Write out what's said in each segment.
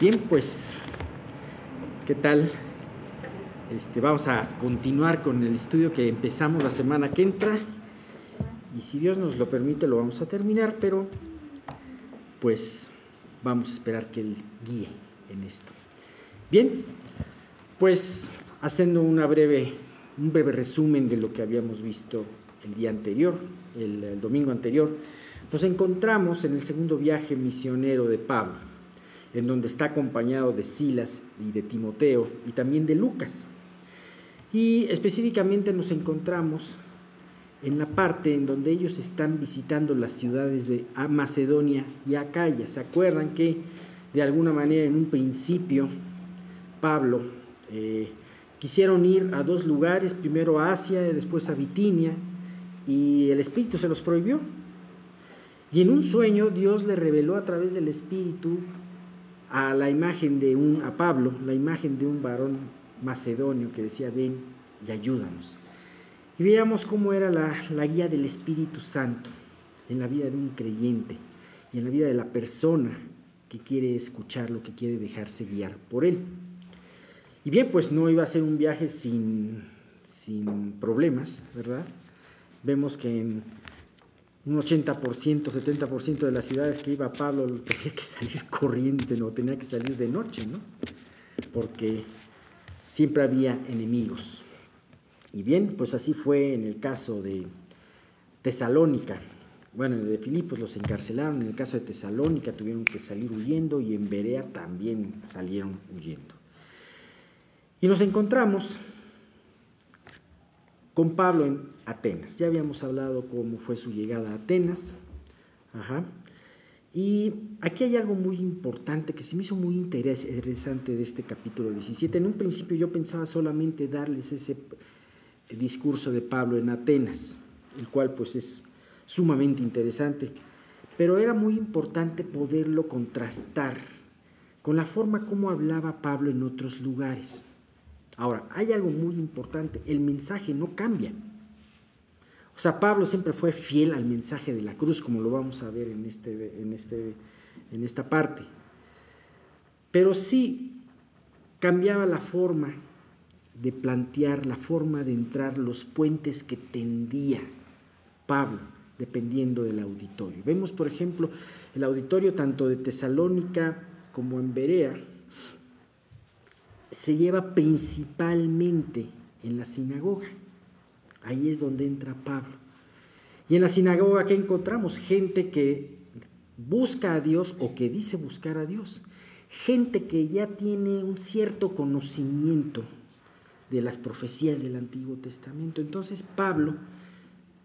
Bien, pues, ¿qué tal? Este, vamos a continuar con el estudio que empezamos la semana que entra. Y si Dios nos lo permite, lo vamos a terminar, pero pues vamos a esperar que Él guíe en esto. Bien, pues haciendo una breve, un breve resumen de lo que habíamos visto el día anterior, el, el domingo anterior, nos encontramos en el segundo viaje misionero de Pablo en donde está acompañado de Silas y de Timoteo y también de Lucas. Y específicamente nos encontramos en la parte en donde ellos están visitando las ciudades de Macedonia y Acaya. ¿Se acuerdan que de alguna manera en un principio Pablo eh, quisieron ir a dos lugares, primero a Asia y después a Bitinia, y el Espíritu se los prohibió? Y en un sueño Dios le reveló a través del Espíritu a la imagen de un, a Pablo, la imagen de un varón macedonio que decía, ven y ayúdanos. Y veíamos cómo era la, la guía del Espíritu Santo en la vida de un creyente y en la vida de la persona que quiere escucharlo, que quiere dejarse guiar por él. Y bien, pues no iba a ser un viaje sin, sin problemas, ¿verdad? Vemos que en un 80%, 70% de las ciudades que iba Pablo tenía que salir corriente, no tenía que salir de noche, ¿no? Porque siempre había enemigos. Y bien, pues así fue en el caso de Tesalónica. Bueno, en el de Filipos los encarcelaron, en el caso de Tesalónica tuvieron que salir huyendo y en Berea también salieron huyendo. Y nos encontramos con Pablo en Atenas. Ya habíamos hablado cómo fue su llegada a Atenas. Y aquí hay algo muy importante que se me hizo muy interesante de este capítulo 17. En un principio yo pensaba solamente darles ese discurso de Pablo en Atenas, el cual pues es sumamente interesante, pero era muy importante poderlo contrastar con la forma como hablaba Pablo en otros lugares. Ahora, hay algo muy importante, el mensaje no cambia. O sea, Pablo siempre fue fiel al mensaje de la cruz, como lo vamos a ver en, este, en, este, en esta parte. Pero sí cambiaba la forma de plantear, la forma de entrar, los puentes que tendía Pablo, dependiendo del auditorio. Vemos, por ejemplo, el auditorio tanto de Tesalónica como en Berea, se lleva principalmente en la sinagoga. Ahí es donde entra Pablo. Y en la sinagoga que encontramos gente que busca a Dios o que dice buscar a Dios. Gente que ya tiene un cierto conocimiento de las profecías del Antiguo Testamento. Entonces Pablo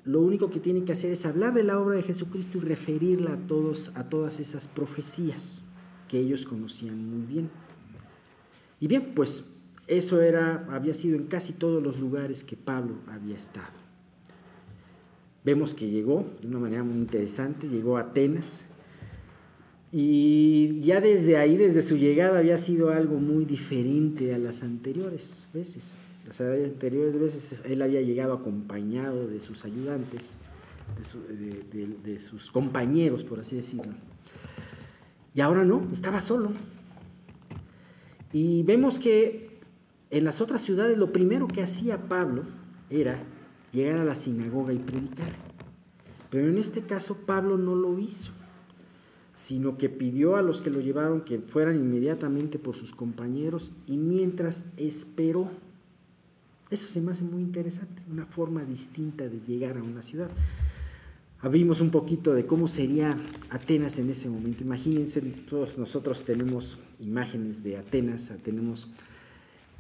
lo único que tiene que hacer es hablar de la obra de Jesucristo y referirla a todos a todas esas profecías que ellos conocían muy bien. Y bien, pues eso era, había sido en casi todos los lugares que Pablo había estado. Vemos que llegó de una manera muy interesante, llegó a Atenas y ya desde ahí, desde su llegada, había sido algo muy diferente a las anteriores veces. Las anteriores veces él había llegado acompañado de sus ayudantes, de, de sus compañeros, por así decirlo. Y ahora no, estaba solo. Y vemos que en las otras ciudades lo primero que hacía Pablo era llegar a la sinagoga y predicar. Pero en este caso Pablo no lo hizo, sino que pidió a los que lo llevaron que fueran inmediatamente por sus compañeros y mientras esperó. Eso se me hace muy interesante, una forma distinta de llegar a una ciudad. Vimos un poquito de cómo sería Atenas en ese momento. Imagínense, todos nosotros tenemos imágenes de Atenas, tenemos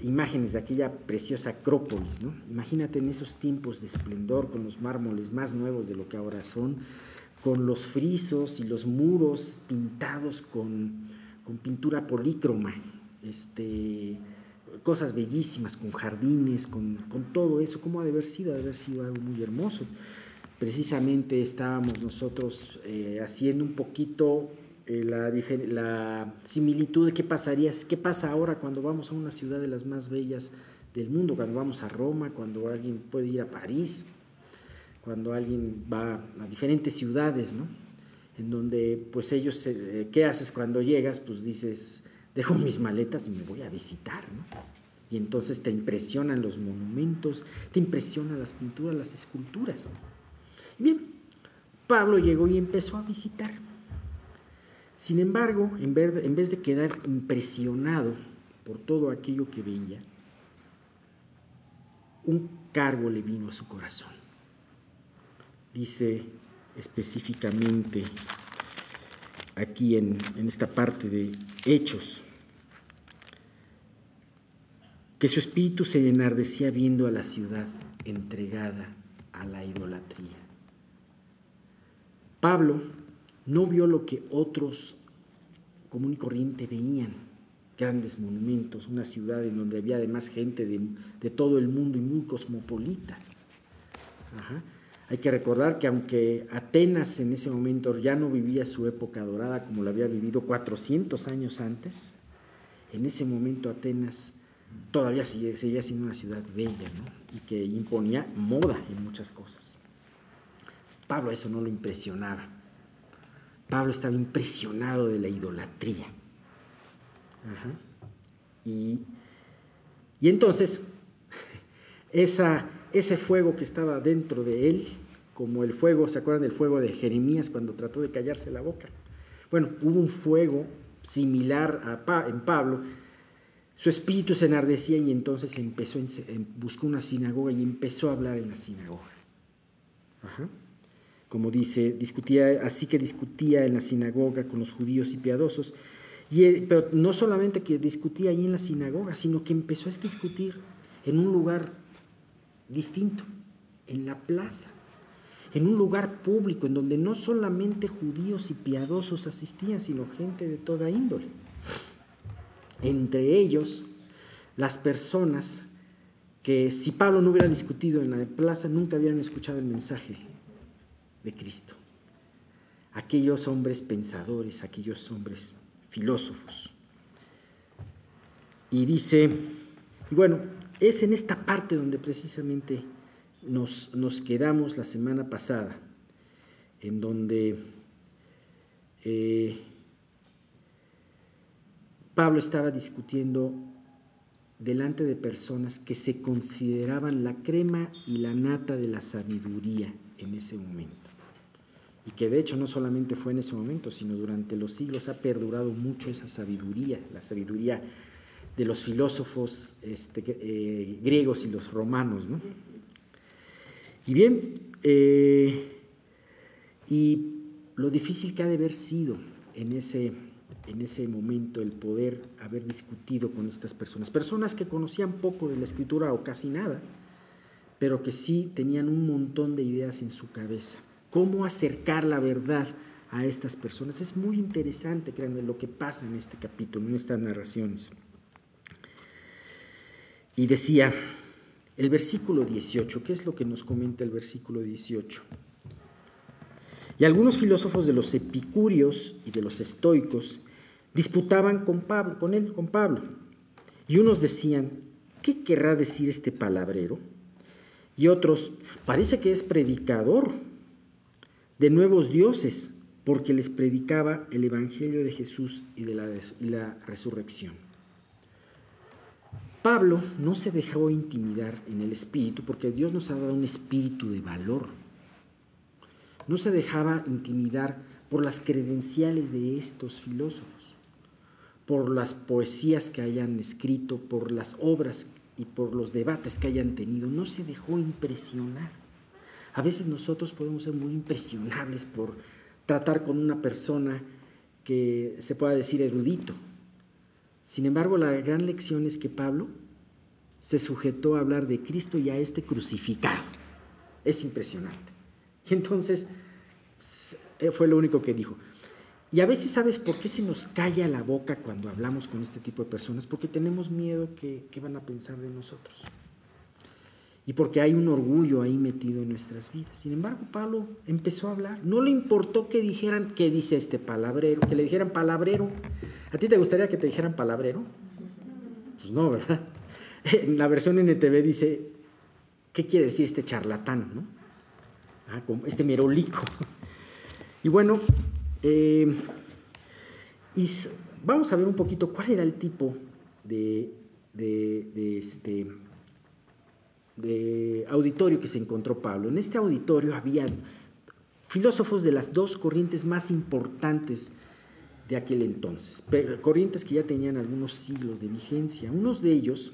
imágenes de aquella preciosa Acrópolis, ¿no? Imagínate en esos tiempos de esplendor, con los mármoles más nuevos de lo que ahora son, con los frisos y los muros pintados con, con pintura polícroma, este, cosas bellísimas, con jardines, con, con todo eso. ¿Cómo ha de haber sido? Ha de haber sido algo muy hermoso precisamente estábamos nosotros eh, haciendo un poquito eh, la, similitud de qué pasaría, qué pasa ahora cuando vamos a una ciudad de las más bellas del mundo, cuando vamos a Roma, cuando alguien puede ir a París, cuando alguien va a diferentes ciudades, ¿no? En donde pues ellos, eh, ¿qué haces cuando llegas? Pues dices, dejo mis maletas y me voy a visitar, ¿no? Y entonces te impresionan los monumentos, te impresionan las pinturas, las esculturas. Bien, Pablo llegó y empezó a visitar. Sin embargo, en vez de quedar impresionado por todo aquello que veía, un cargo le vino a su corazón. Dice específicamente aquí en, esta parte de Hechos, que su espíritu se enardecía viendo a la ciudad entregada a la idolatría. Pablo no vio lo que otros común y corriente veían, grandes monumentos, una ciudad en donde había además gente de, todo el mundo y muy cosmopolita. Hay que recordar que aunque Atenas en ese momento ya no vivía su época dorada como lo había vivido 400 años antes, en ese momento Atenas todavía seguía siendo una ciudad bella y que imponía moda en muchas cosas. Pablo eso no lo impresionaba. Pablo estaba impresionado de la idolatría. Y, y, entonces, esa, ese fuego que estaba dentro de él, como el fuego, ¿se acuerdan del fuego de Jeremías cuando trató de callarse la boca? Bueno, hubo un fuego similar a en Pablo. Su espíritu se enardecía y entonces empezó, buscó una sinagoga y empezó a hablar en la sinagoga. Ajá como dice, discutía, así que discutía en la sinagoga con los judíos y piadosos. Y, eh, pero no solamente que discutía ahí en la sinagoga, sino que empezó a discutir en un lugar distinto, en la plaza, en un lugar público, en donde no solamente judíos y piadosos asistían, sino gente de toda índole. Entre ellos, las personas que si Pablo no hubiera discutido en la plaza, nunca hubieran escuchado el mensaje de Cristo. Aquellos hombres pensadores, aquellos hombres filósofos. Y dice, bueno, es en esta parte donde precisamente nos, nos quedamos la semana pasada, en donde eh, Pablo estaba discutiendo delante de personas que se consideraban la crema y la nata de la sabiduría en ese momento y que de hecho no solamente fue en ese momento, sino durante los siglos ha perdurado mucho esa sabiduría, la sabiduría de los filósofos este, eh, griegos y los romanos. ¿no? Y bien, eh, y lo difícil que ha de haber sido en ese, en ese momento el poder haber discutido con estas personas, personas que conocían poco de la escritura o casi nada, pero que sí tenían un montón de ideas en su cabeza cómo acercar la verdad a estas personas. Es muy interesante, créanme, lo que pasa en este capítulo, en estas narraciones. Y decía, el versículo 18, ¿qué es lo que nos comenta el versículo 18? Y algunos filósofos de los epicúreos y de los estoicos disputaban con Pablo, con él, con Pablo. Y unos decían, ¿qué querrá decir este palabrero? Y otros, parece que es predicador de nuevos dioses, porque les predicaba el Evangelio de Jesús y de la, resurrección. Pablo no se dejó intimidar en el espíritu, porque Dios nos ha dado un espíritu de valor. No se dejaba intimidar por las credenciales de estos filósofos, por las poesías que hayan escrito, por las obras y por los debates que hayan tenido. No se dejó impresionar. A veces nosotros podemos ser muy impresionables por tratar con una persona que se pueda decir erudito. Sin embargo, la gran lección es que Pablo se sujetó a hablar de Cristo y a este crucificado. Es impresionante. Y entonces eh, fue lo único que dijo. Y a veces sabes por qué se nos calla la boca cuando hablamos con este tipo de personas, porque tenemos miedo que, que van a pensar de nosotros y porque hay un orgullo ahí metido en nuestras vidas. Sin embargo, Pablo empezó a hablar. No le importó que dijeran, ¿qué dice este palabrero? Que le dijeran palabrero. ¿A ti te gustaría que te dijeran palabrero? Pues no, ¿verdad? En la versión NTV dice, ¿qué quiere decir este charlatán? ¿no? Ah, este merolico. Y bueno, eh, vamos a ver un poquito cuál era el tipo de, de, este, de auditorio que se encontró Pablo. En este auditorio había filósofos de las dos corrientes más importantes de aquel entonces, corrientes que ya tenían algunos siglos de vigencia. Unos de ellos,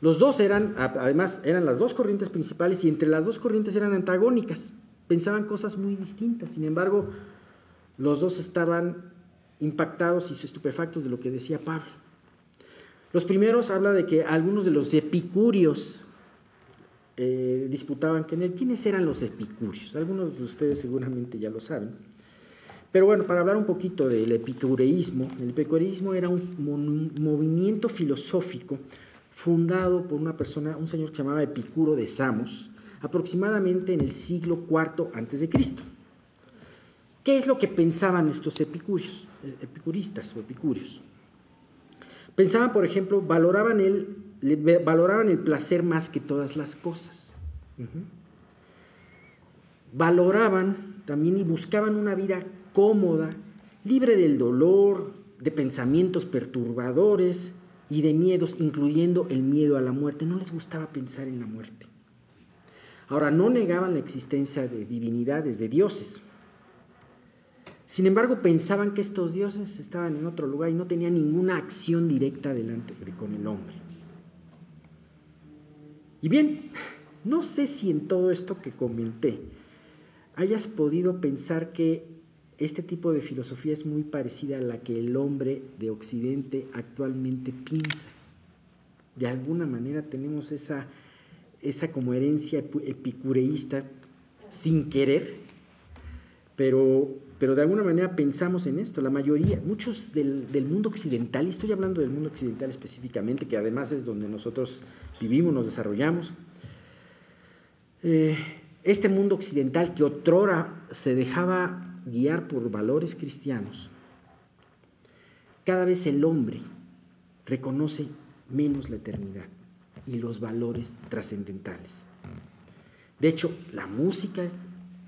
los dos eran, además, eran las dos corrientes principales y entre las dos corrientes eran antagónicas, pensaban cosas muy distintas, sin embargo, los dos estaban impactados y estupefactos de lo que decía Pablo. Los primeros habla de que algunos de los epicúreos eh, disputaban con él. ¿Quiénes eran los epicúreos? Algunos de ustedes seguramente ya lo saben. Pero bueno, para hablar un poquito del epicureísmo, el epicureísmo era un movimiento filosófico fundado por una persona, un señor que se llamaba Epicuro de Samos, aproximadamente en el siglo IV antes de Cristo. ¿Qué es lo que pensaban estos epicúreos, epicuristas o epicúreos? Pensaban, por ejemplo, valoraban el, valoraban el placer más que todas las cosas. Valoraban también y buscaban una vida cómoda, libre del dolor, de pensamientos perturbadores y de miedos, incluyendo el miedo a la muerte. No les gustaba pensar en la muerte. Ahora, no negaban la existencia de divinidades, de dioses. Sin embargo, pensaban que estos dioses estaban en otro lugar y no tenían ninguna acción directa delante de, con el hombre. Y bien, no sé si en todo esto que comenté hayas podido pensar que este tipo de filosofía es muy parecida a la que el hombre de Occidente actualmente piensa. De alguna manera tenemos esa, esa como herencia epicureísta sin querer, pero pero de alguna manera pensamos en esto. La mayoría, muchos del, mundo occidental, y estoy hablando del mundo occidental específicamente, que además es donde nosotros vivimos, nos desarrollamos, eh, este mundo occidental que otrora se dejaba guiar por valores cristianos, cada vez el hombre reconoce menos la eternidad y los valores trascendentales. De hecho, la música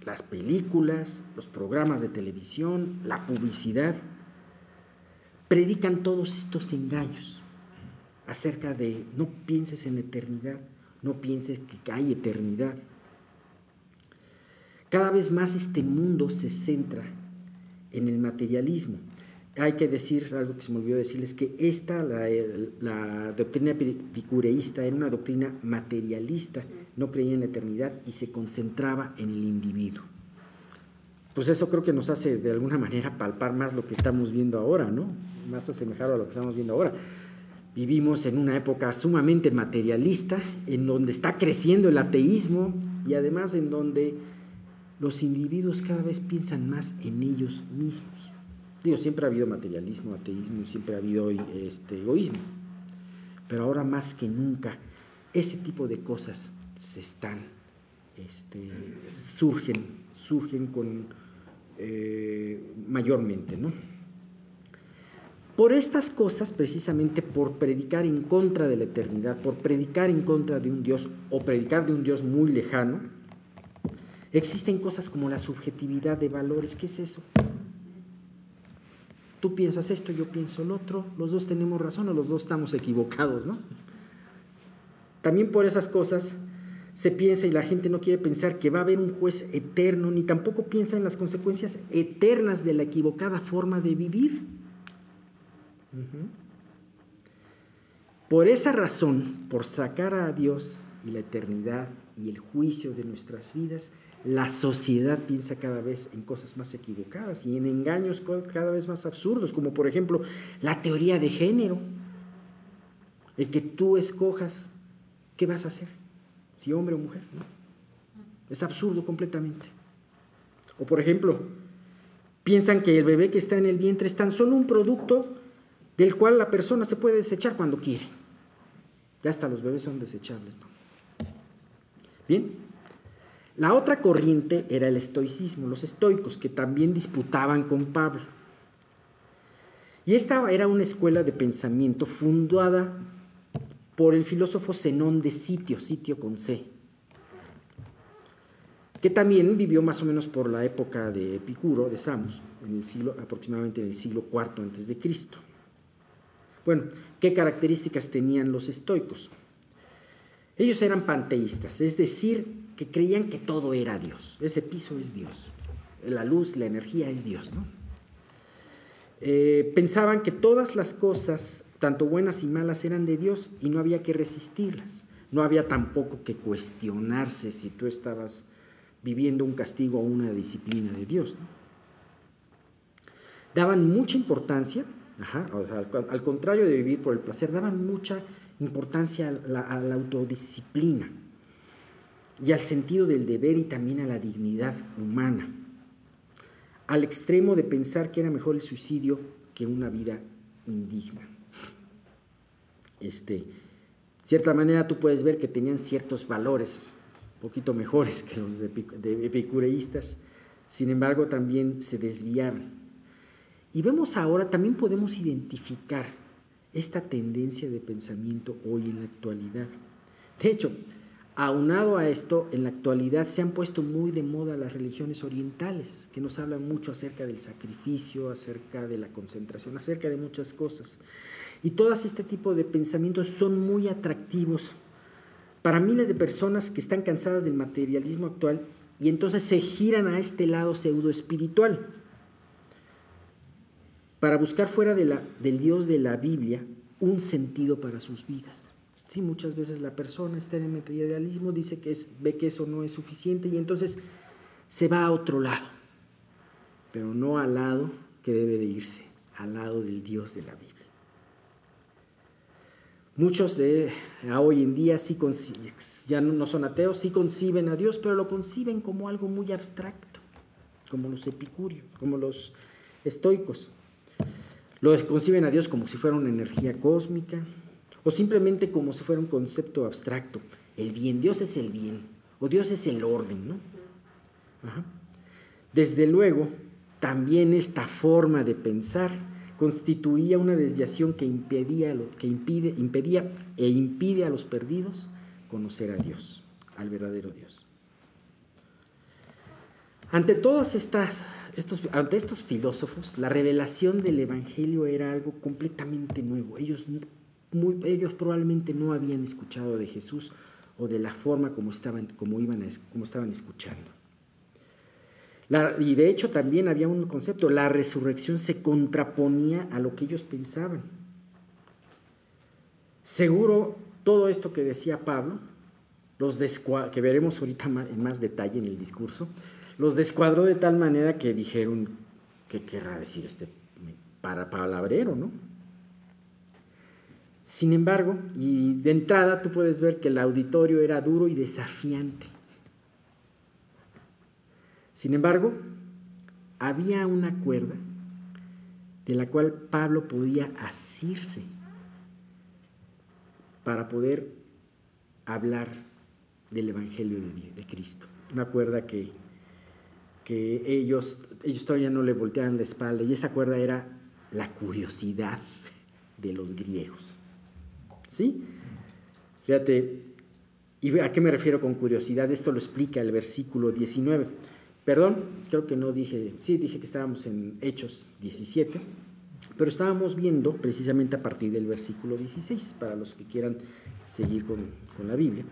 las películas, los programas de televisión, la publicidad, predican todos estos engaños acerca de no pienses en eternidad, no pienses que hay eternidad. Cada vez más este mundo se centra en el materialismo. Hay que decir algo que se me olvidó decirles, que esta, la, doctrina epicureísta, era una doctrina materialista no creía en la eternidad y se concentraba en el individuo. Pues eso creo que nos hace de alguna manera palpar más lo que estamos viendo ahora, ¿no? Más asemejado a lo que estamos viendo ahora. Vivimos en una época sumamente materialista, en donde está creciendo el ateísmo y además en donde los individuos cada vez piensan más en ellos mismos. Digo, siempre ha habido materialismo, ateísmo, siempre ha habido este, egoísmo, pero ahora más que nunca ese tipo de cosas se están, este, surgen, surgen con eh, mayormente, ¿no? Por estas cosas, precisamente por predicar en contra de la eternidad, por predicar en contra de un Dios o predicar de un Dios muy lejano, existen cosas como la subjetividad de valores. ¿Qué es eso? Tú piensas esto, yo pienso lo otro, los dos tenemos razón o los dos estamos equivocados, ¿no? También por esas cosas se piensa y la gente no quiere pensar que va a haber un juez eterno, ni tampoco piensa en las consecuencias eternas de la equivocada forma de vivir. Por esa razón, por sacar a Dios y la eternidad y el juicio de nuestras vidas, la sociedad piensa cada vez en cosas más equivocadas y en engaños cada vez más absurdos, como por ejemplo la teoría de género, el que tú escojas qué vas a hacer si hombre o mujer. Es absurdo completamente. O por ejemplo, piensan que el bebé que está en el vientre es tan solo un producto del cual la persona se puede desechar cuando quiere. Ya hasta los bebés son desechables, ¿no? Bien. La otra corriente era el estoicismo, los estoicos, que también disputaban con Pablo. Y esta era una escuela de pensamiento fundada por el filósofo Zenón de Sitio, Sitio con C, que también vivió más o menos por la época de Epicuro, de Samos, en el siglo, aproximadamente en el siglo IV antes de Cristo. Bueno, ¿qué características tenían los estoicos? Ellos eran panteístas, es decir, que creían que todo era Dios. Ese piso es Dios. La luz, la energía es Dios. ¿no? Eh, pensaban que todas las cosas, tanto buenas y malas, eran de Dios y no había que resistirlas. No había tampoco que cuestionarse si tú estabas viviendo un castigo o una disciplina de Dios. Daban mucha importancia, al, contrario de vivir por el placer, daban mucha importancia a la, a la autodisciplina y al sentido del deber y también a la dignidad humana, al extremo de pensar que era mejor el suicidio que una vida indigna. Este, cierta manera tú puedes ver que tenían ciertos valores poquito mejores que los epicureístas, sin embargo también se desviaron. Y vemos ahora, también podemos identificar esta tendencia de pensamiento hoy en la actualidad. De hecho, aunado a esto, en la actualidad se han puesto muy de moda las religiones orientales, que nos hablan mucho acerca del sacrificio, acerca de la concentración, acerca de muchas cosas. Y todas este tipo de pensamientos son muy atractivos para miles de personas que están cansadas del materialismo actual y entonces se giran a este lado pseudo espiritual para buscar fuera de la, del Dios de la Biblia un sentido para sus vidas. Sí, muchas veces la persona está en el materialismo, dice que es, ve que eso no es suficiente y entonces se va a otro lado, pero no al lado que debe de irse, al lado del Dios de la Biblia. Muchos de hoy en día sí ya no son ateos, sí conciben a Dios, pero lo conciben como algo muy abstracto, como los epicúreos, como los estoicos. Lo conciben a Dios como si fuera una energía cósmica o simplemente como si fuera un concepto abstracto. El bien, Dios es el bien o Dios es el orden, ¿no? Desde luego, también esta forma de pensar constituía una desviación que impedía, que impide, impedía e impide a los perdidos conocer a Dios, al verdadero Dios. Ante todas estas, estos, ante estos filósofos, la revelación del Evangelio era algo completamente nuevo. Ellos, ellos probablemente no habían escuchado de Jesús o de la forma como estaban, como iban como estaban escuchando y de hecho también había un concepto, la resurrección se contraponía a lo que ellos pensaban. Seguro todo esto que decía Pablo, los que veremos ahorita en más detalle en el discurso, los descuadró de tal manera que dijeron, ¿qué querrá decir este para palabrero, no? Sin embargo, y de entrada tú puedes ver que el auditorio era duro y desafiante. Sin embargo, había una cuerda de la cual Pablo podía asirse para poder hablar del Evangelio de, Cristo. Una cuerda que, que ellos, ellos todavía no le volteaban la espalda y esa cuerda era la curiosidad de los griegos. ¿Sí? Fíjate, ¿y a qué me refiero con curiosidad? Esto lo explica el versículo 19. Perdón, creo que no dije, sí dije que estábamos en Hechos 17, pero estábamos viendo precisamente a partir del versículo 16, para los que quieran seguir con, la Biblia.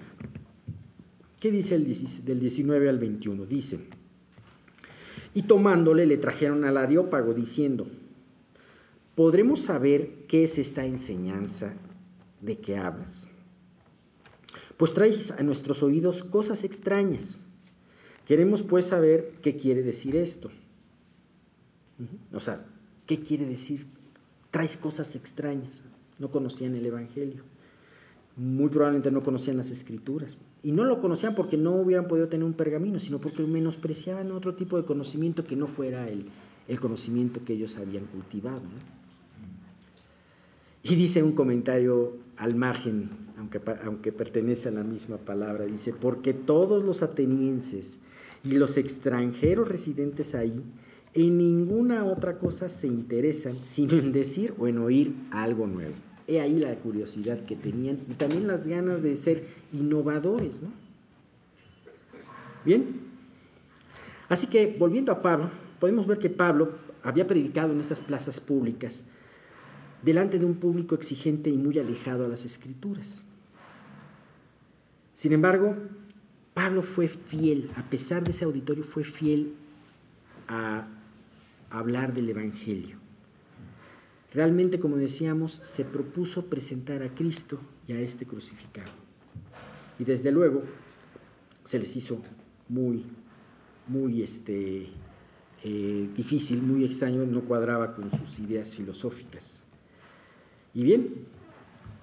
¿Qué dice el, del 19 al 21? Dice, y tomándole le trajeron al Areópago diciendo, ¿podremos saber qué es esta enseñanza de que hablas? Pues traes a nuestros oídos cosas extrañas Queremos pues saber qué quiere decir esto. O sea, ¿qué quiere decir? Traes cosas extrañas. No conocían el Evangelio. Muy probablemente no conocían las escrituras. Y no lo conocían porque no hubieran podido tener un pergamino, sino porque menospreciaban otro tipo de conocimiento que no fuera el, conocimiento que ellos habían cultivado. Y dice un comentario al margen, aunque, aunque pertenece a la misma palabra, dice, porque todos los atenienses y los extranjeros residentes ahí en ninguna otra cosa se interesan sino en decir o en oír algo nuevo. He ahí la curiosidad que tenían y también las ganas de ser innovadores. ¿no? Bien, Así que, volviendo a Pablo, podemos ver que Pablo había predicado en esas plazas públicas delante de un público exigente y muy alejado a las escrituras. Sin embargo, Pablo fue fiel, a pesar de ese auditorio, fue fiel a hablar del Evangelio. Realmente, como decíamos, se propuso presentar a Cristo y a este crucificado. Y desde luego se les hizo muy, muy este, eh, difícil, muy extraño, no cuadraba con sus ideas filosóficas. Y bien,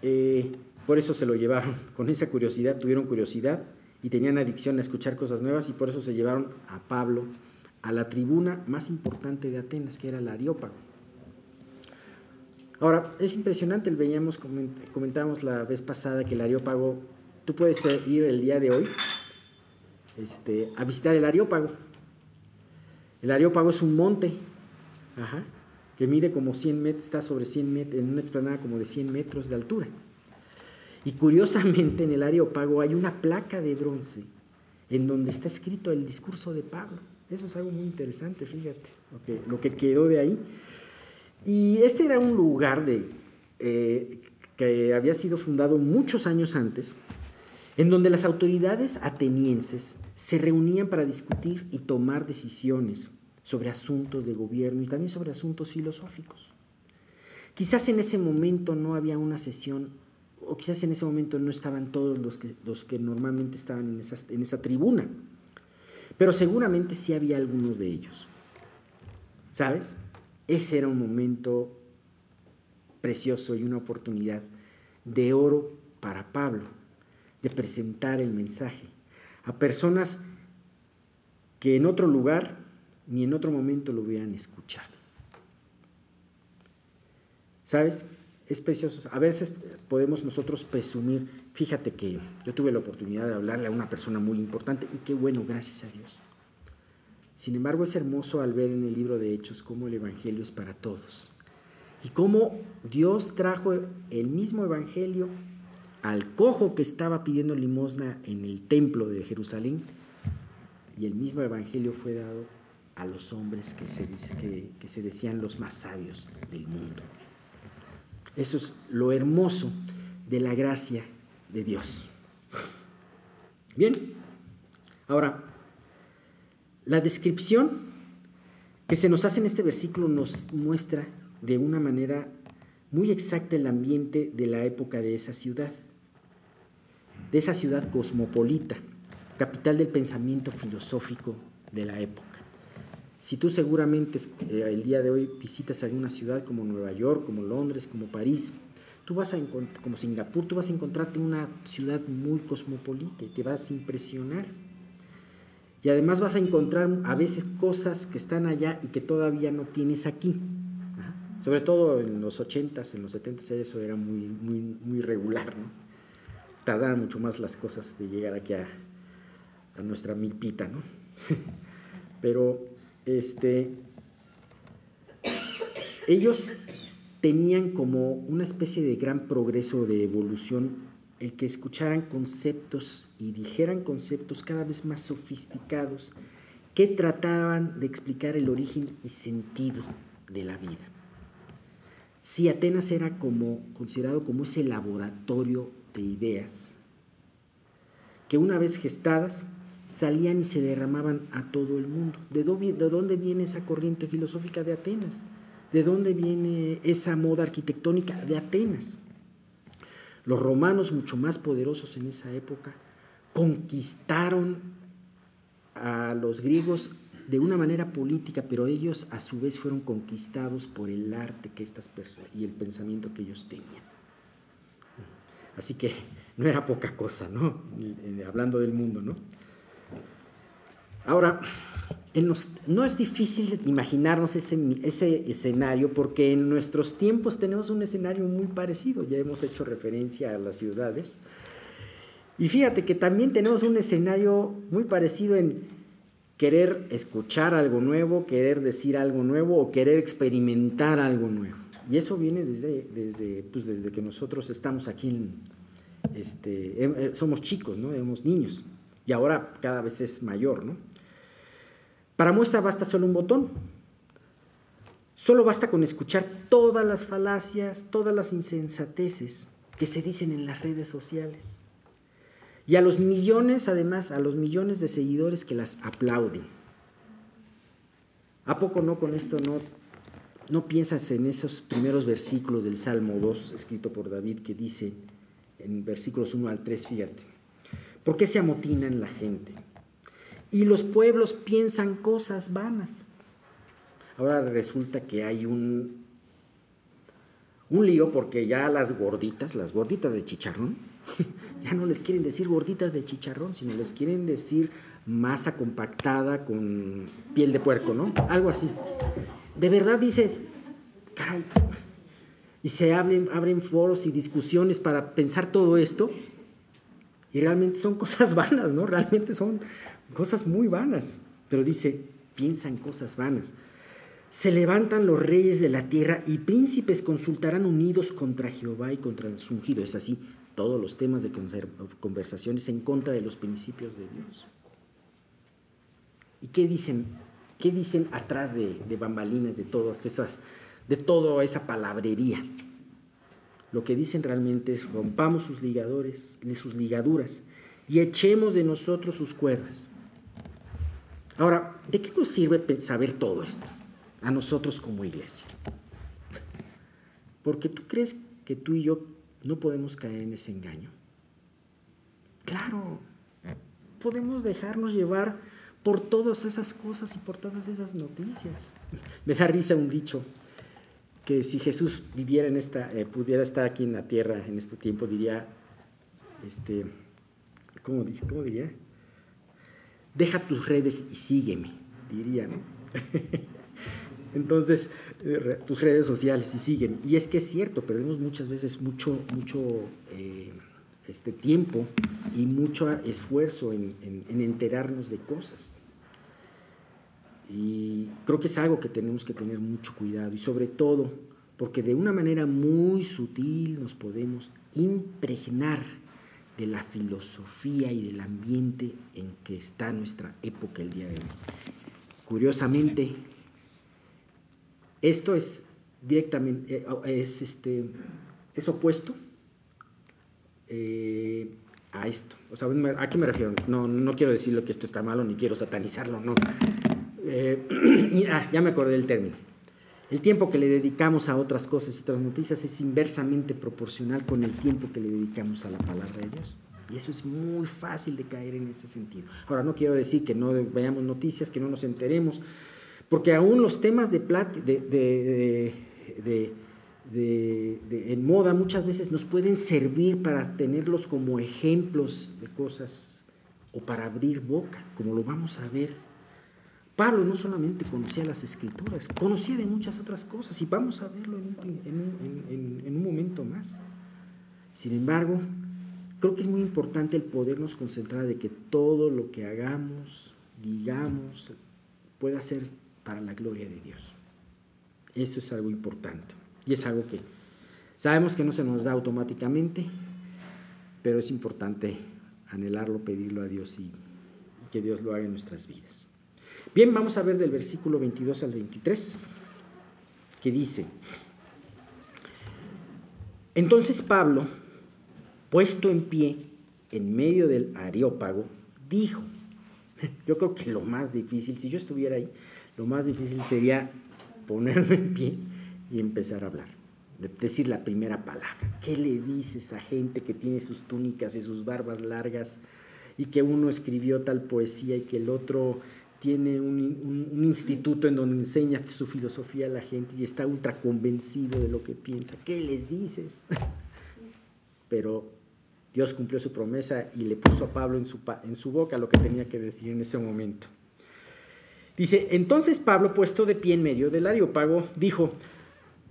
eh, por eso se lo llevaron, con esa curiosidad, tuvieron curiosidad y tenían adicción a escuchar cosas nuevas y por eso se llevaron a Pablo a la tribuna más importante de Atenas, que era el Areópago. Ahora, es impresionante, veíamos, comentábamos la vez pasada que el Areópago, tú puedes ir el día de hoy este, a visitar el Areópago. El Areópago es un monte que mide como 100 metros, está sobre 100 metros, en una explanada como de 100 metros de altura. Y curiosamente en el Areópago hay una placa de bronce en donde está escrito el discurso de Pablo. Eso es algo muy interesante, fíjate, lo que quedó de ahí. Y este era un lugar de, eh, que había sido fundado muchos años antes, en donde las autoridades atenienses se reunían para discutir y tomar decisiones sobre asuntos de gobierno y también sobre asuntos filosóficos. Quizás en ese momento no había una sesión, o quizás en ese momento no estaban todos los que, los que normalmente estaban en en esa tribuna, pero seguramente sí había algunos de ellos. ¿Sabes? Ese era un momento precioso y una oportunidad de oro para Pablo, de presentar el mensaje a personas que en otro lugar ni en otro momento lo hubieran escuchado. ¿Sabes? Es precioso. A veces podemos nosotros presumir, fíjate que yo tuve la oportunidad de hablarle a una persona muy importante y qué bueno, gracias a Dios. Sin embargo, es hermoso al ver en el libro de Hechos cómo el Evangelio es para todos. Y cómo Dios trajo el mismo Evangelio al cojo que estaba pidiendo limosna en el templo de Jerusalén. Y el mismo Evangelio fue dado a los hombres que se, decían los más sabios del mundo. Eso es lo hermoso de la gracia de Dios. Bien, ahora la descripción que se nos hace en este versículo nos muestra de una manera muy exacta el ambiente de la época de esa ciudad, de esa ciudad cosmopolita, capital del pensamiento filosófico de la época. Si tú seguramente eh, el día de hoy visitas alguna ciudad como Nueva York, como Londres, como París, tú vas a como Singapur, tú vas a encontrarte una ciudad muy cosmopolita y te vas a impresionar. Y además vas a encontrar a veces cosas que están allá y que todavía no tienes aquí. Sobre todo en los 80s, en los 70s eso era muy, muy, muy regular, ¿no? Tardaban mucho más las cosas de llegar aquí a, a nuestra milpita, ¿no? Pero este, ellos tenían como una especie de gran progreso de evolución el que escucharan conceptos y dijeran conceptos cada vez más sofisticados que trataban de explicar el origen y sentido de la vida. Si Atenas era como considerado como ese laboratorio de ideas que una vez gestadas salían y se derramaban a todo el mundo. ¿De dónde viene esa corriente filosófica de Atenas? ¿De dónde viene esa moda arquitectónica de Atenas? Los romanos, mucho más poderosos en esa época, conquistaron a los griegos de una manera política, pero ellos a su vez fueron conquistados por el arte que estas personas y el pensamiento que ellos tenían. Así que no era poca cosa, ¿no? Hablando del mundo, ¿no? Ahora, no es difícil imaginarnos ese, escenario porque en nuestros tiempos tenemos un escenario muy parecido, ya hemos hecho referencia a las ciudades. Y fíjate que también tenemos un escenario muy parecido en querer escuchar algo nuevo, querer decir algo nuevo o querer experimentar algo nuevo. Y eso viene desde, desde, pues desde que nosotros estamos aquí, este, eh, somos chicos, ¿no? somos niños. Y ahora cada vez es mayor, ¿no? Para muestra basta solo un botón. Solo basta con escuchar todas las falacias, todas las insensateces que se dicen en las redes sociales. Y a los millones, además, a los millones de seguidores que las aplauden. ¿A poco no con esto no, no piensas en esos primeros versículos del Salmo 2, escrito por David, que dice en versículos 1 al 3, fíjate, ¿por qué se amotinan la gente? Y los pueblos piensan cosas vanas. Ahora resulta que hay un, un lío porque ya las gorditas, las gorditas de chicharrón, ya no les quieren decir gorditas de chicharrón, sino les quieren decir masa compactada con piel de puerco, ¿no? Algo así. De verdad dices, caray, y se abren, abren foros y discusiones para pensar todo esto, y realmente son cosas vanas, ¿no? Realmente son cosas muy vanas. Pero dice, piensan cosas vanas. Se levantan los reyes de la tierra y príncipes consultarán unidos contra Jehová y contra su ungido. Es así, todos los temas de conversaciones en contra de los principios de Dios. ¿Y qué dicen? ¿Qué dicen atrás de, bambalinas de todas esas, de toda esa palabrería? Lo que dicen realmente es rompamos sus ligadores, sus ligaduras y echemos de nosotros sus cuerdas. Ahora, ¿de qué nos sirve saber todo esto? a nosotros como iglesia. Porque tú crees que tú y yo no podemos caer en ese engaño. Claro, podemos dejarnos llevar por todas esas cosas y por todas esas noticias. Me da risa un dicho que si Jesús viviera en esta, eh, pudiera estar aquí en la tierra en este tiempo, diría, este, ¿cómo, dice, ¿cómo diría? Deja tus redes y sígueme, diría, ¿no? Entonces, eh, tus redes sociales y siguen. Y es que es cierto, perdemos muchas veces mucho, mucho eh, este tiempo y mucho esfuerzo en, en, enterarnos de cosas. Y creo que es algo que tenemos que tener mucho cuidado y sobre todo porque de una manera muy sutil nos podemos impregnar de la filosofía y del ambiente en que está nuestra época el día de hoy. Curiosamente, esto es directamente, eh, es, este, es opuesto eh, a esto. O sea, ¿a qué me refiero? No, no quiero decirlo que esto está malo, ni quiero satanizarlo, no. Eh, ah, ya me acordé del término. El tiempo que le dedicamos a otras cosas y otras noticias es inversamente proporcional con el tiempo que le dedicamos a la palabra de Dios. Y eso es muy fácil de caer en ese sentido. Ahora, no quiero decir que no veamos noticias, que no nos enteremos, porque aún los temas de, de, en moda muchas veces nos pueden servir para tenerlos como ejemplos de cosas o para abrir boca, como lo vamos a ver. Pablo no solamente conocía las escrituras, conocía de muchas otras cosas y vamos a verlo en un, en un momento más. Sin embargo, creo que es muy importante el podernos concentrar de que todo lo que hagamos, digamos, pueda ser para la gloria de Dios. Eso es algo importante y es algo que sabemos que no se nos da automáticamente, pero es importante anhelarlo, pedirlo a Dios y, que Dios lo haga en nuestras vidas. Bien, vamos a ver del versículo 22 al 23, que dice, entonces Pablo, puesto en pie en medio del areópago, dijo, yo creo que lo más difícil, si yo estuviera ahí, lo más difícil sería ponerme en pie y empezar a hablar, decir la primera palabra. ¿Qué le dices a gente que tiene sus túnicas y sus barbas largas y que uno escribió tal poesía y que el otro tiene un, un, instituto en donde enseña su filosofía a la gente y está ultra convencido de lo que piensa? ¿Qué les dices? Pero Dios cumplió su promesa y le puso a Pablo en su, en su boca lo que tenía que decir en ese momento. Dice, entonces Pablo, puesto de pie en medio del areópago, dijo,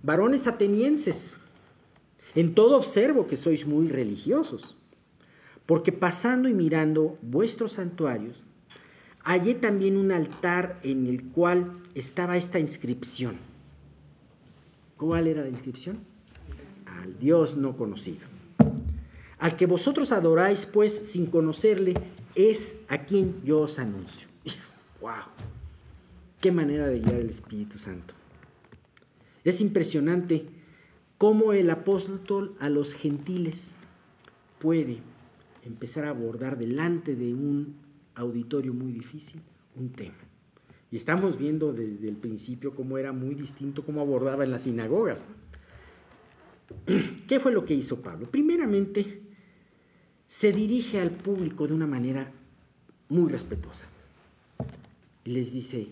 varones atenienses, en todo observo que sois muy religiosos, porque pasando y mirando vuestros santuarios, hallé también un altar en el cual estaba esta inscripción. ¿Cuál era la inscripción? Al Dios no conocido. Al que vosotros adoráis, pues, sin conocerle, es a quien yo os anuncio. ¡Wow! Qué manera de guiar el Espíritu Santo. Es impresionante cómo el apóstol a los gentiles puede empezar a abordar delante de un auditorio muy difícil un tema. Y estamos viendo desde el principio cómo era muy distinto cómo abordaba en las sinagogas. ¿Qué fue lo que hizo Pablo? Primeramente, se dirige al público de una manera muy respetuosa. Les dice,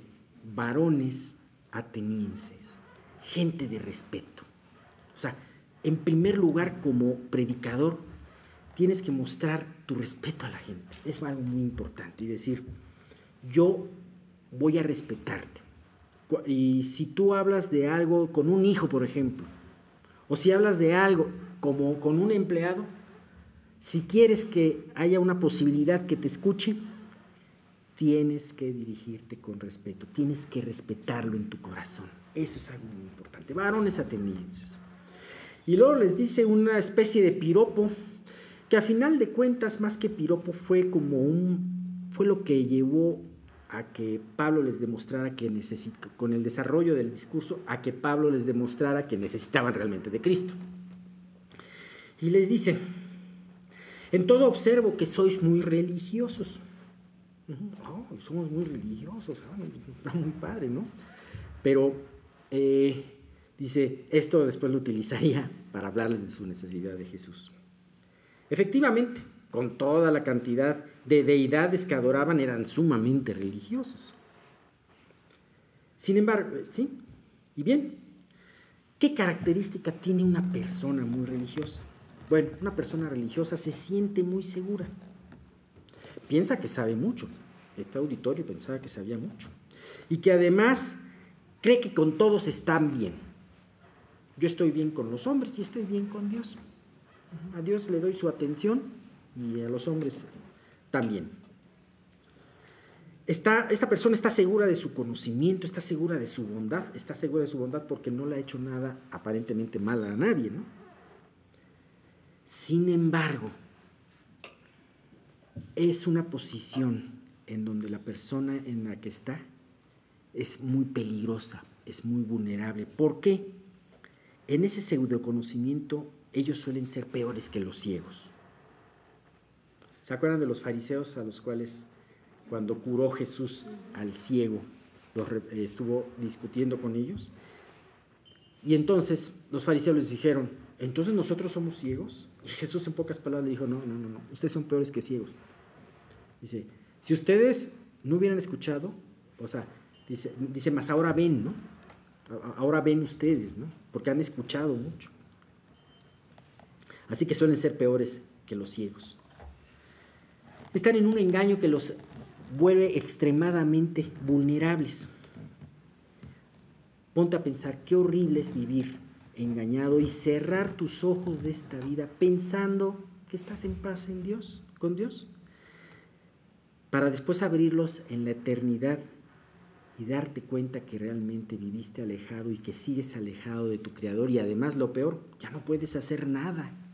varones atenienses, gente de respeto. O sea, en primer lugar, como predicador, tienes que mostrar tu respeto a la gente. Es algo muy importante y decir, yo voy a respetarte. Y si tú hablas de algo con un hijo, por ejemplo, o si hablas de algo como con un empleado, si quieres que haya una posibilidad que te escuche, tienes que dirigirte con respeto, tienes que respetarlo en tu corazón. Eso es algo muy importante. Varones atenienses. Y luego les dice una especie de piropo, que a final de cuentas, más que piropo, fue como un, fue lo que llevó a que Pablo les demostrara que necesita, con el desarrollo del discurso, a que Pablo les demostrara que necesitaban realmente de Cristo. Y les dice, en todo observo que sois muy religiosos. Oh, somos muy religiosos, ah, está muy padre, ¿no? Pero eh, dice, esto después lo utilizaría para hablarles de su necesidad de Jesús. Efectivamente, con toda la cantidad de deidades que adoraban, eran sumamente religiosos. Sin embargo, ¿sí? Y bien, ¿qué característica tiene una persona muy religiosa? Bueno, una persona religiosa se siente muy segura. Piensa que sabe mucho. Este auditorio pensaba que sabía mucho. Y que además cree que con todos están bien. Yo estoy bien con los hombres y estoy bien con Dios. A Dios le doy su atención y a los hombres también. Está, esta persona está segura de su conocimiento, está segura de su bondad, está segura de su bondad porque no le ha hecho nada aparentemente mal a nadie, ¿no? Sin embargo, es una posición en donde la persona en la que está es muy peligrosa, es muy vulnerable. ¿Por qué? En ese pseudo conocimiento ellos suelen ser peores que los ciegos. ¿Se acuerdan de los fariseos a los cuales cuando curó Jesús al ciego estuvo discutiendo con ellos? Y entonces los fariseos les dijeron, ¿entonces nosotros somos ciegos? Y Jesús en pocas palabras le dijo, no, no, no, no, ustedes son peores que ciegos. Dice, si ustedes no hubieran escuchado, o sea, dice, dice más ahora ven, ¿no? Ahora ven ustedes, ¿no? Porque han escuchado mucho. Así que suelen ser peores que los ciegos. Están en un engaño que los vuelve extremadamente vulnerables. Ponte a pensar qué horrible es vivir engañado y cerrar tus ojos de esta vida pensando que estás en paz en Dios, con Dios, para después abrirlos en la eternidad y darte cuenta que realmente viviste alejado y que sigues alejado de tu Creador. Y además lo peor, ya no puedes hacer nada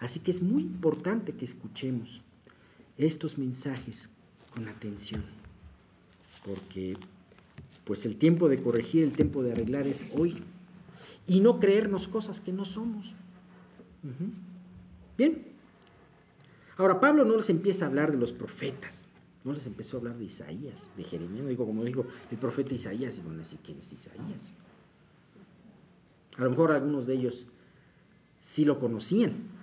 Así que es muy importante que escuchemos estos mensajes con atención, porque pues el tiempo de corregir, el tiempo de arreglar es hoy, y no creernos cosas que no somos. Bien. Ahora, Pablo no les empieza a hablar de los profetas, no les empezó a hablar de Isaías, de Jeremías, digo, como dijo el profeta Isaías, y van a decir, ¿quién es Isaías? A lo mejor algunos de ellos sí lo conocían,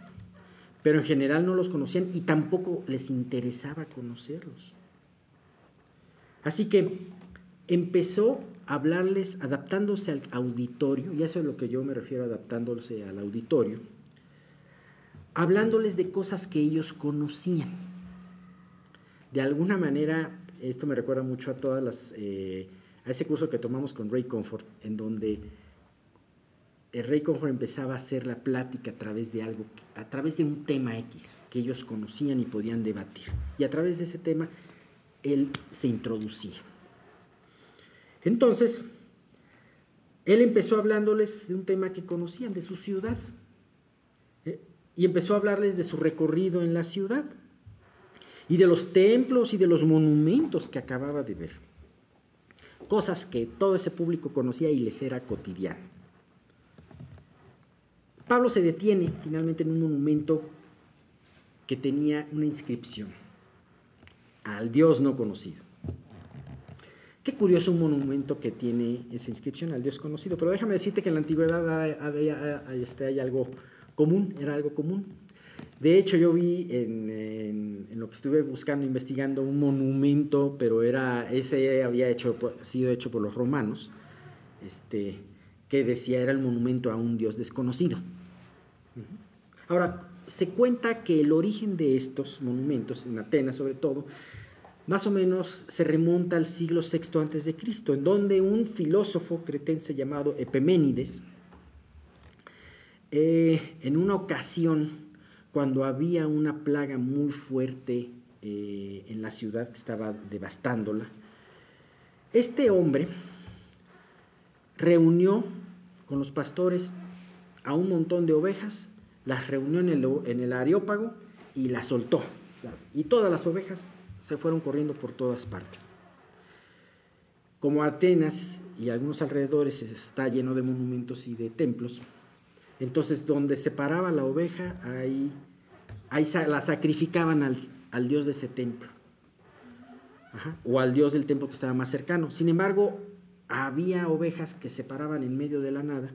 pero en general no los conocían y tampoco les interesaba conocerlos. Así que empezó a hablarles adaptándose al auditorio, y eso es lo que yo me refiero adaptándose al auditorio, hablándoles de cosas que ellos conocían. De alguna manera, esto me recuerda mucho a todas las, eh, a ese curso que tomamos con Ray Comfort, en donde el rey Comfort empezaba a hacer la plática a través de algo, a través de un tema X que ellos conocían y podían debatir. Y a través de ese tema, él se introducía. Entonces, él empezó hablándoles de un tema que conocían, de su ciudad. ¿eh? Y empezó a hablarles de su recorrido en la ciudad. Y de los templos y de los monumentos que acababa de ver. cosas que todo ese público conocía y les era cotidiano. Pablo se detiene finalmente en un monumento que tenía una inscripción al Dios no conocido. Qué curioso un monumento que tiene esa inscripción al Dios conocido, pero déjame decirte que en la antigüedad este, hay, algo común, era algo común. De hecho, yo vi en, lo que estuve buscando, investigando, un monumento, pero era ese había hecho, sido hecho por los romanos, este, que decía era el monumento a un Dios desconocido. Ahora, se cuenta que el origen de estos monumentos, en Atenas sobre todo, más o menos se remonta al siglo VI antes de Cristo, en donde un filósofo cretense llamado Epiménides, eh, en una ocasión, cuando había una plaga muy fuerte eh, en la ciudad que estaba devastándola, este hombre reunió con los pastores a un montón de ovejas las reunió en el, areópago y las soltó. Y todas las ovejas se fueron corriendo por todas partes. Como Atenas y algunos alrededores está lleno de monumentos y de templos, entonces donde se paraba la oveja, ahí, ahí la sacrificaban al, dios de ese templo, o al dios del templo que estaba más cercano. Sin embargo, había ovejas que se paraban en medio de la nada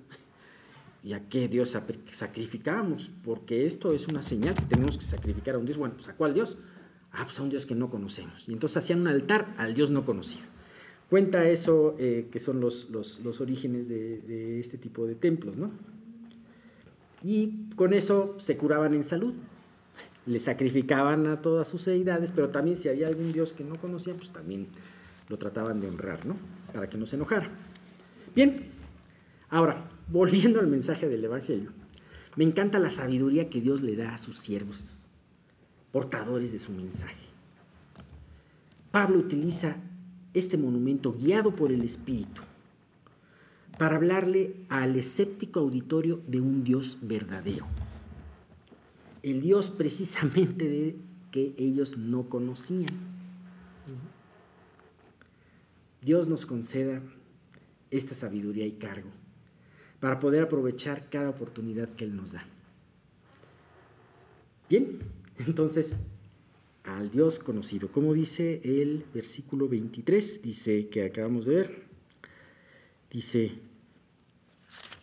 ¿Y a qué Dios sacrificamos? Porque esto es una señal que tenemos que sacrificar a un Dios. Bueno, pues ¿a cuál Dios? Ah, pues a un Dios que no conocemos. Y entonces hacían un altar al Dios no conocido. Cuenta eso eh, que son los, los, orígenes de, este tipo de templos, ¿no? Y con eso se curaban en salud. Le sacrificaban a todas sus deidades, pero también si había algún Dios que no conocía, pues también lo trataban de honrar, ¿no? Para que no se enojara. Bien, ahora, volviendo al mensaje del Evangelio, me encanta la sabiduría que Dios le da a sus siervos, portadores de su mensaje. Pablo utiliza este monumento guiado por el Espíritu para hablarle al escéptico auditorio de un Dios verdadero. El Dios precisamente de que ellos no conocían. Dios nos conceda esta sabiduría y cargo para poder aprovechar cada oportunidad que Él nos da. Bien, entonces, al Dios conocido, como dice el versículo 23, dice que acabamos de ver, dice,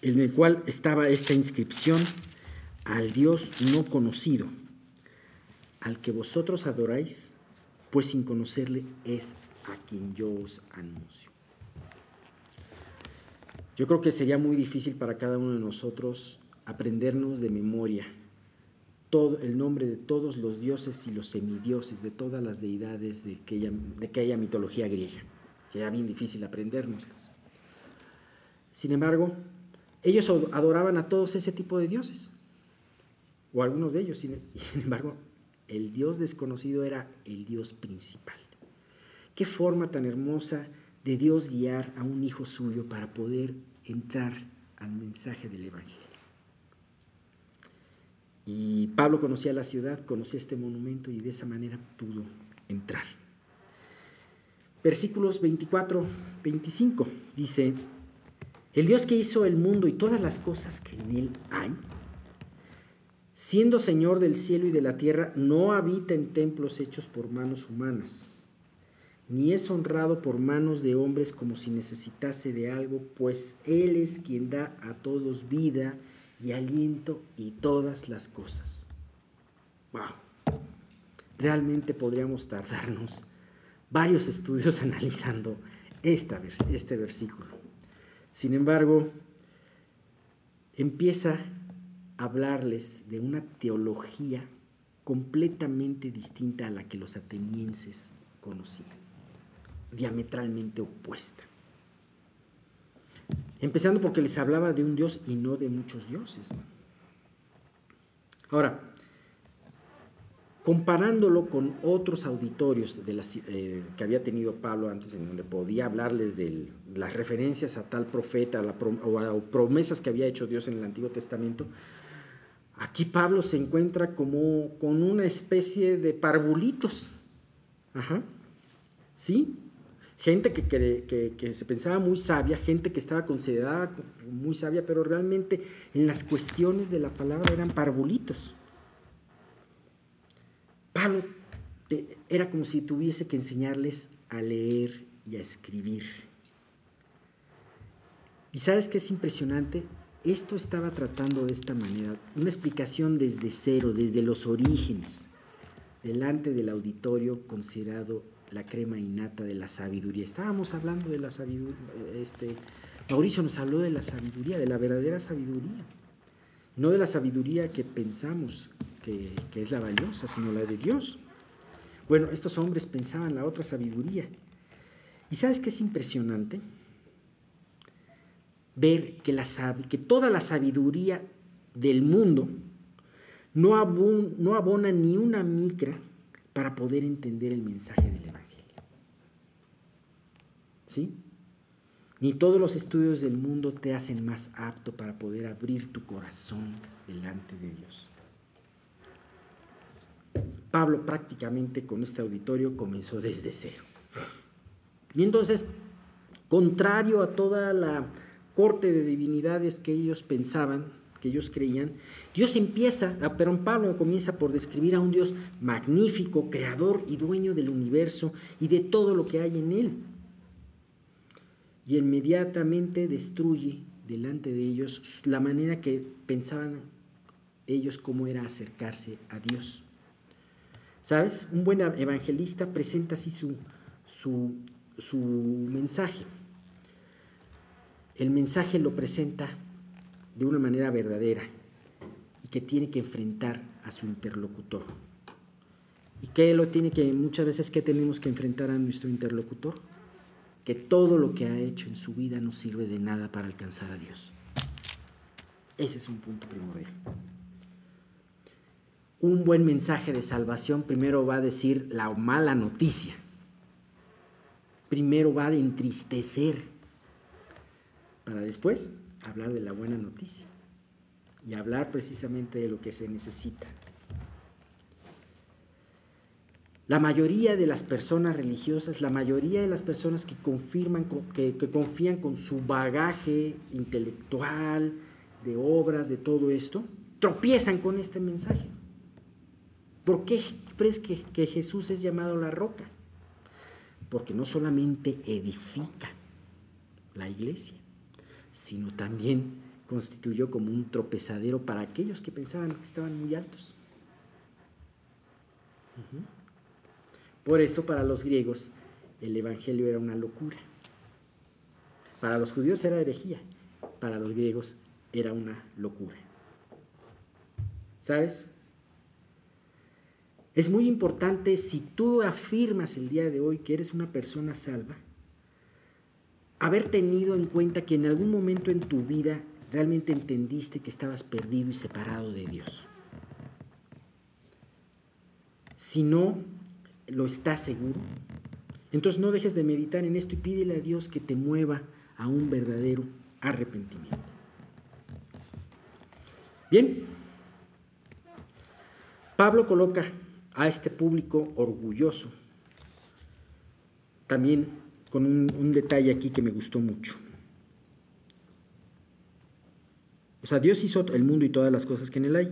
en el cual estaba esta inscripción, al Dios no conocido, al que vosotros adoráis, pues sin conocerle es a quien yo os anuncio. Yo creo que sería muy difícil para cada uno de nosotros aprendernos de memoria todo el nombre de todos los dioses y los semidioses, de todas las deidades de aquella, de aquella mitología griega. Sería bien difícil aprendérnoslos. Sin embargo, ellos adoraban a todos ese tipo de dioses, o algunos de ellos. Sin, sin embargo, el Dios desconocido era el Dios principal. Qué forma tan hermosa de Dios guiar a un hijo suyo para poder entrar al mensaje del Evangelio. Y Pablo conocía la ciudad, conocía este monumento y de esa manera pudo entrar. Versículos 24, 25 dice, el Dios que hizo el mundo y todas las cosas que en él hay, siendo Señor del cielo y de la tierra, no habita en templos hechos por manos humanas ni es honrado por manos de hombres como si necesitase de algo, pues Él es quien da a todos vida y aliento y todas las cosas. Wow. Realmente podríamos tardarnos varios estudios analizando esta, este versículo. Sin embargo, empieza a hablarles de una teología completamente distinta a la que los atenienses conocían diametralmente opuesta. Empezando porque les hablaba de un Dios y no de muchos dioses. Ahora, comparándolo con otros auditorios de eh, que había tenido Pablo antes, en donde podía hablarles de las referencias a tal profeta o a promesas que había hecho Dios en el Antiguo Testamento, aquí Pablo se encuentra como con una especie de parvulitos. Ajá. ¿Sí? Gente que, que, se pensaba muy sabia, gente que estaba considerada muy sabia, pero realmente en las cuestiones de la palabra eran parvulitos. Pablo era como si tuviese que enseñarles a leer y a escribir. ¿Y sabes qué es impresionante? Esto estaba tratando de esta manera, una explicación desde cero, desde los orígenes, delante del auditorio considerado la crema innata de la sabiduría. Estábamos hablando de la sabiduría, este, Mauricio nos habló de la sabiduría, de la verdadera sabiduría, no de la sabiduría que pensamos que, que es la valiosa, sino la de Dios. Bueno, estos hombres pensaban la otra sabiduría. ¿Y sabes qué es impresionante? Ver que, la, que toda la sabiduría del mundo no, no abona ni una micra para poder entender el mensaje del Evangelio. ¿Sí? Ni todos los estudios del mundo te hacen más apto para poder abrir tu corazón delante de Dios. Pablo prácticamente con este auditorio comenzó desde cero. Y entonces, contrario a toda la corte de divinidades que ellos pensaban, que ellos creían, Dios empieza, ah, pero Pablo comienza por describir a un Dios magnífico, creador y dueño del universo y de todo lo que hay en él. Y inmediatamente destruye delante de ellos la manera que pensaban ellos cómo era acercarse a Dios. ¿Sabes? Un buen evangelista presenta así su, su, su mensaje. El mensaje lo presenta de una manera verdadera y que tiene que enfrentar a su interlocutor. ¿Y qué lo tiene que, muchas veces, qué tenemos que enfrentar a nuestro interlocutor? Que todo lo que ha hecho en su vida no sirve de nada para alcanzar a Dios. Ese es un punto primordial. Un buen mensaje de salvación primero va a decir la mala noticia. Primero va a entristecer para después hablar de la buena noticia y hablar precisamente de lo que se necesita. La mayoría de las personas religiosas, la mayoría de las personas que confirman, que, confían con su bagaje intelectual, de obras, de todo esto, tropiezan con este mensaje. ¿Por qué crees que Jesús es llamado la roca? Porque no solamente edifica la iglesia, sino también constituyó como un tropezadero para aquellos que pensaban que estaban muy altos. Por eso para los griegos el Evangelio era una locura. Para los judíos era herejía, para los griegos era una locura. ¿Sabes? Es muy importante si tú afirmas el día de hoy que eres una persona salva, haber tenido en cuenta que en algún momento en tu vida realmente entendiste que estabas perdido y separado de Dios. Si no lo estás seguro, entonces no dejes de meditar en esto y pídele a Dios que te mueva a un verdadero arrepentimiento. Bien, Pablo coloca a este público orgulloso también con un, detalle aquí que me gustó mucho. O sea, Dios hizo el mundo y todas las cosas que en él hay.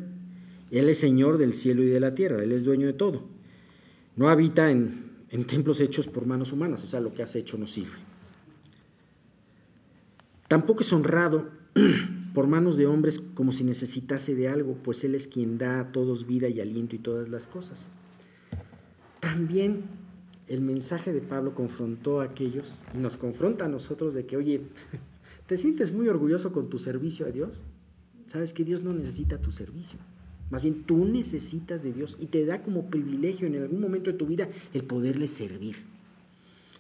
Él es Señor del cielo y de la tierra, Él es dueño de todo. No habita en, en templos hechos por manos humanas, o sea, lo que has hecho no sirve. Tampoco es honrado por manos de hombres como si necesitase de algo, pues Él es quien da a todos vida y aliento y todas las cosas. También el mensaje de Pablo confrontó a aquellos y nos confronta a nosotros de que, oye, ¿te sientes muy orgulloso con tu servicio a Dios? Sabes que Dios no necesita tu servicio. Más bien tú necesitas de Dios y te da como privilegio en algún momento de tu vida el poderle servir.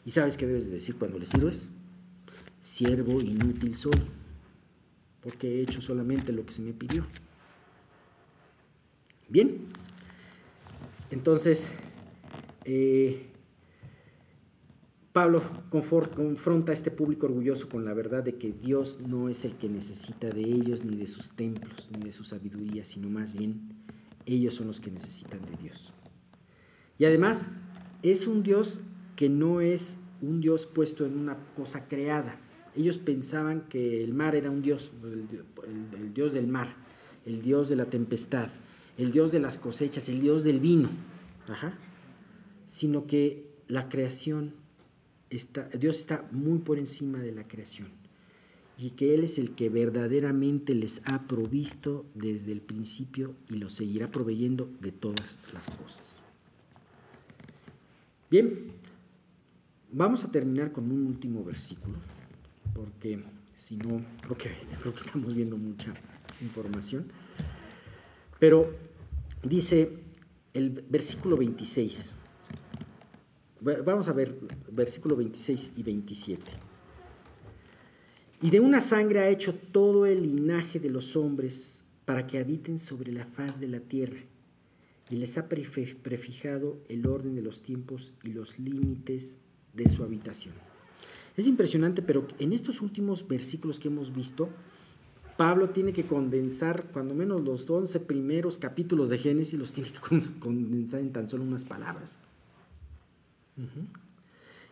¿Y sabes qué debes decir cuando le sirves? Siervo inútil soy, porque he hecho solamente lo que se me pidió. Bien, entonces eh, Pablo confronta a este público orgulloso con la verdad de que Dios no es el que necesita de ellos, ni de sus templos, ni de su sabiduría, sino más bien ellos son los que necesitan de Dios. Y además es un Dios que no es un Dios puesto en una cosa creada. Ellos pensaban que el mar era un Dios, el, Dios del mar, el Dios de la tempestad, el Dios de las cosechas, el Dios del vino, sino que la creación, Dios está muy por encima de la creación y que Él es el que verdaderamente les ha provisto desde el principio y los seguirá proveyendo de todas las cosas. Bien, vamos a terminar con un último versículo, porque si no, creo que, creo que estamos viendo mucha información. Pero dice el versículo 26, vamos a ver versículo 26 y 27. Y de una sangre ha hecho todo el linaje de los hombres para que habiten sobre la faz de la tierra, y les ha prefijado el orden de los tiempos y los límites de su habitación. Es impresionante, pero en estos últimos versículos que hemos visto, Pablo tiene que condensar cuando menos los 11 primeros capítulos de Génesis, los tiene que condensar en tan solo unas palabras.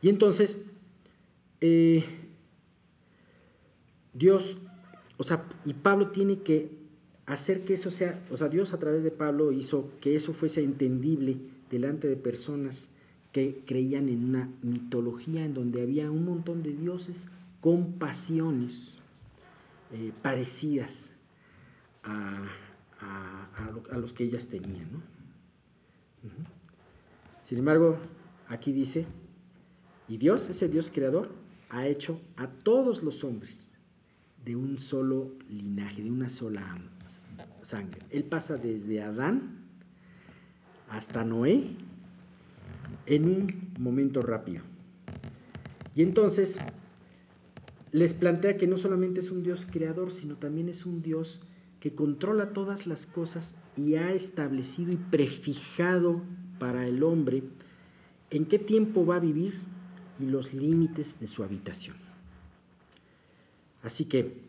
Y entonces, eh, Dios, o sea, y Pablo tiene que hacer que eso sea, o sea, Dios a través de Pablo hizo que eso fuese entendible delante de personas que creían en una mitología en donde había un montón de dioses con pasiones eh, parecidas a, los que ellas tenían. Sin embargo, aquí dice, y Dios, ese Dios creador, ha hecho a todos los hombres de un solo linaje, de una sola sangre. Él pasa desde Adán hasta Noé en un momento rápido. Y entonces les plantea que no solamente es un Dios creador, sino también es un Dios que controla todas las cosas y ha establecido y prefijado para el hombre en qué tiempo va a vivir y los límites de su habitación. Así que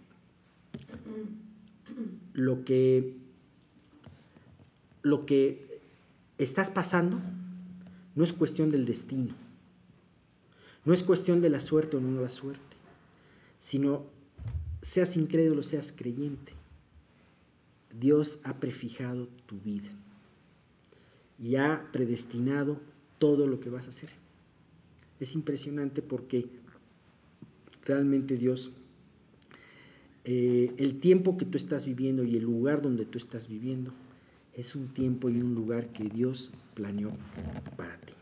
lo que lo que estás pasando no es cuestión del destino, no es cuestión de la suerte o no la suerte, sino seas incrédulo, seas creyente. Dios ha prefijado tu vida y ha predestinado todo lo que vas a hacer. Es impresionante porque realmente Dios eh, el tiempo que tú estás viviendo y el lugar donde tú estás viviendo es un tiempo y un lugar que Dios planeó para ti.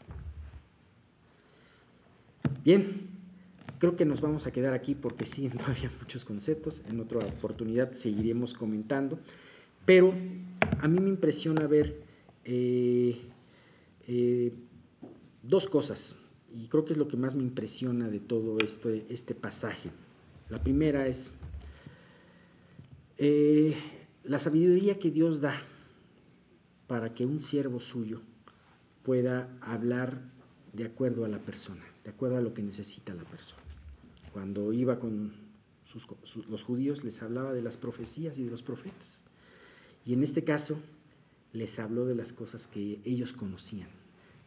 Bien, creo que nos vamos a quedar aquí porque sí, todavía muchos conceptos. En otra oportunidad seguiremos comentando. Pero a mí me impresiona ver eh, eh, dos cosas. Y creo que es lo que más me impresiona de todo esto, este pasaje. La primera es eh, la sabiduría que Dios da para que un siervo suyo pueda hablar de acuerdo a la persona, de acuerdo a lo que necesita la persona. Cuando iba con los judíos les hablaba de las profecías y de los profetas. Y en este caso les habló de las cosas que ellos conocían,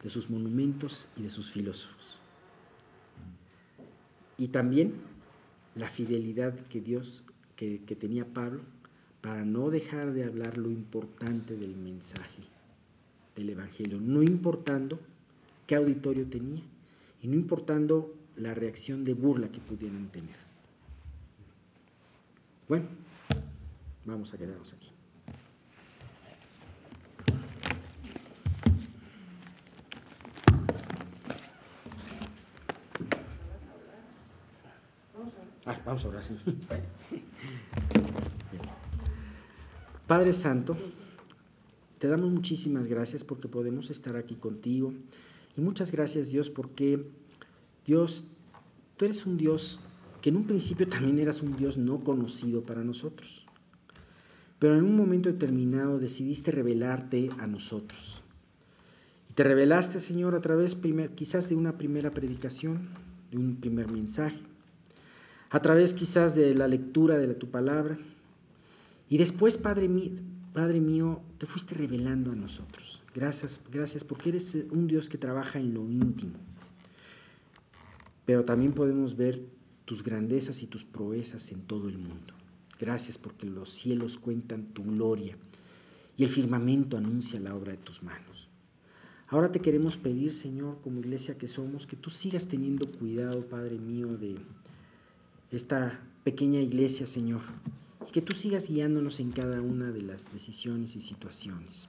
de sus monumentos y de sus filósofos. Y también la fidelidad que Dios que, tenía Pablo para no dejar de hablar lo importante del mensaje del Evangelio, no importando qué auditorio tenía y no importando la reacción de burla que pudieran tener. Bueno, vamos a quedarnos aquí. Ah, vamos a orar, sí. Padre Santo, te damos muchísimas gracias porque podemos estar aquí contigo. Y muchas gracias Dios porque Dios, tú eres un Dios que en un principio también eras un Dios no conocido para nosotros. Pero en un momento determinado decidiste revelarte a nosotros. Y te revelaste, Señor, a través quizás de una primera predicación, de un primer mensaje, a través quizás de la lectura de tu palabra y después, Padre mío, Padre mío, te fuiste revelando a nosotros. Gracias, gracias porque eres un Dios que trabaja en lo íntimo. pero también podemos ver tus grandezas y tus proezas en todo el mundo. Gracias porque los cielos cuentan tu gloria y el firmamento anuncia la obra de tus manos. Ahora te queremos pedir, Señor, como iglesia que somos, que tú sigas teniendo cuidado, Padre mío, de esta pequeña iglesia, Señor, que tú sigas guiándonos en cada una de las decisiones y situaciones.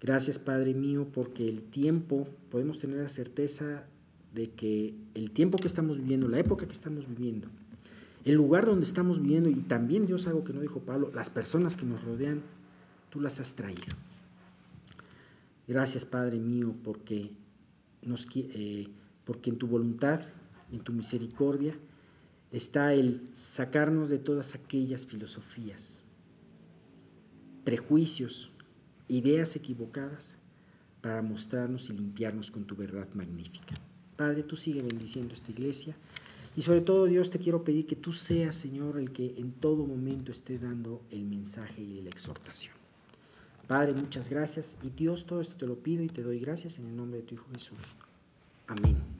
Gracias, Padre mío, porque el tiempo, podemos tener la certeza de que el tiempo que estamos viviendo, la época que estamos viviendo, el lugar donde estamos viviendo y también Dios algo que no dijo Pablo, las personas que nos rodean, tú las has traído. Gracias Padre mío porque, nos, eh, porque en tu voluntad, en tu misericordia, está el sacarnos de todas aquellas filosofías, prejuicios, ideas equivocadas para mostrarnos y limpiarnos con tu verdad magnífica. Padre, tú sigue bendiciendo esta iglesia. Y sobre todo, Dios, te quiero pedir que tú seas, Señor, el que en todo momento esté dando el mensaje y la exhortación. Padre, muchas gracias. Y Dios, todo esto te lo pido y te doy gracias en el nombre de tu Hijo Jesús. Amén.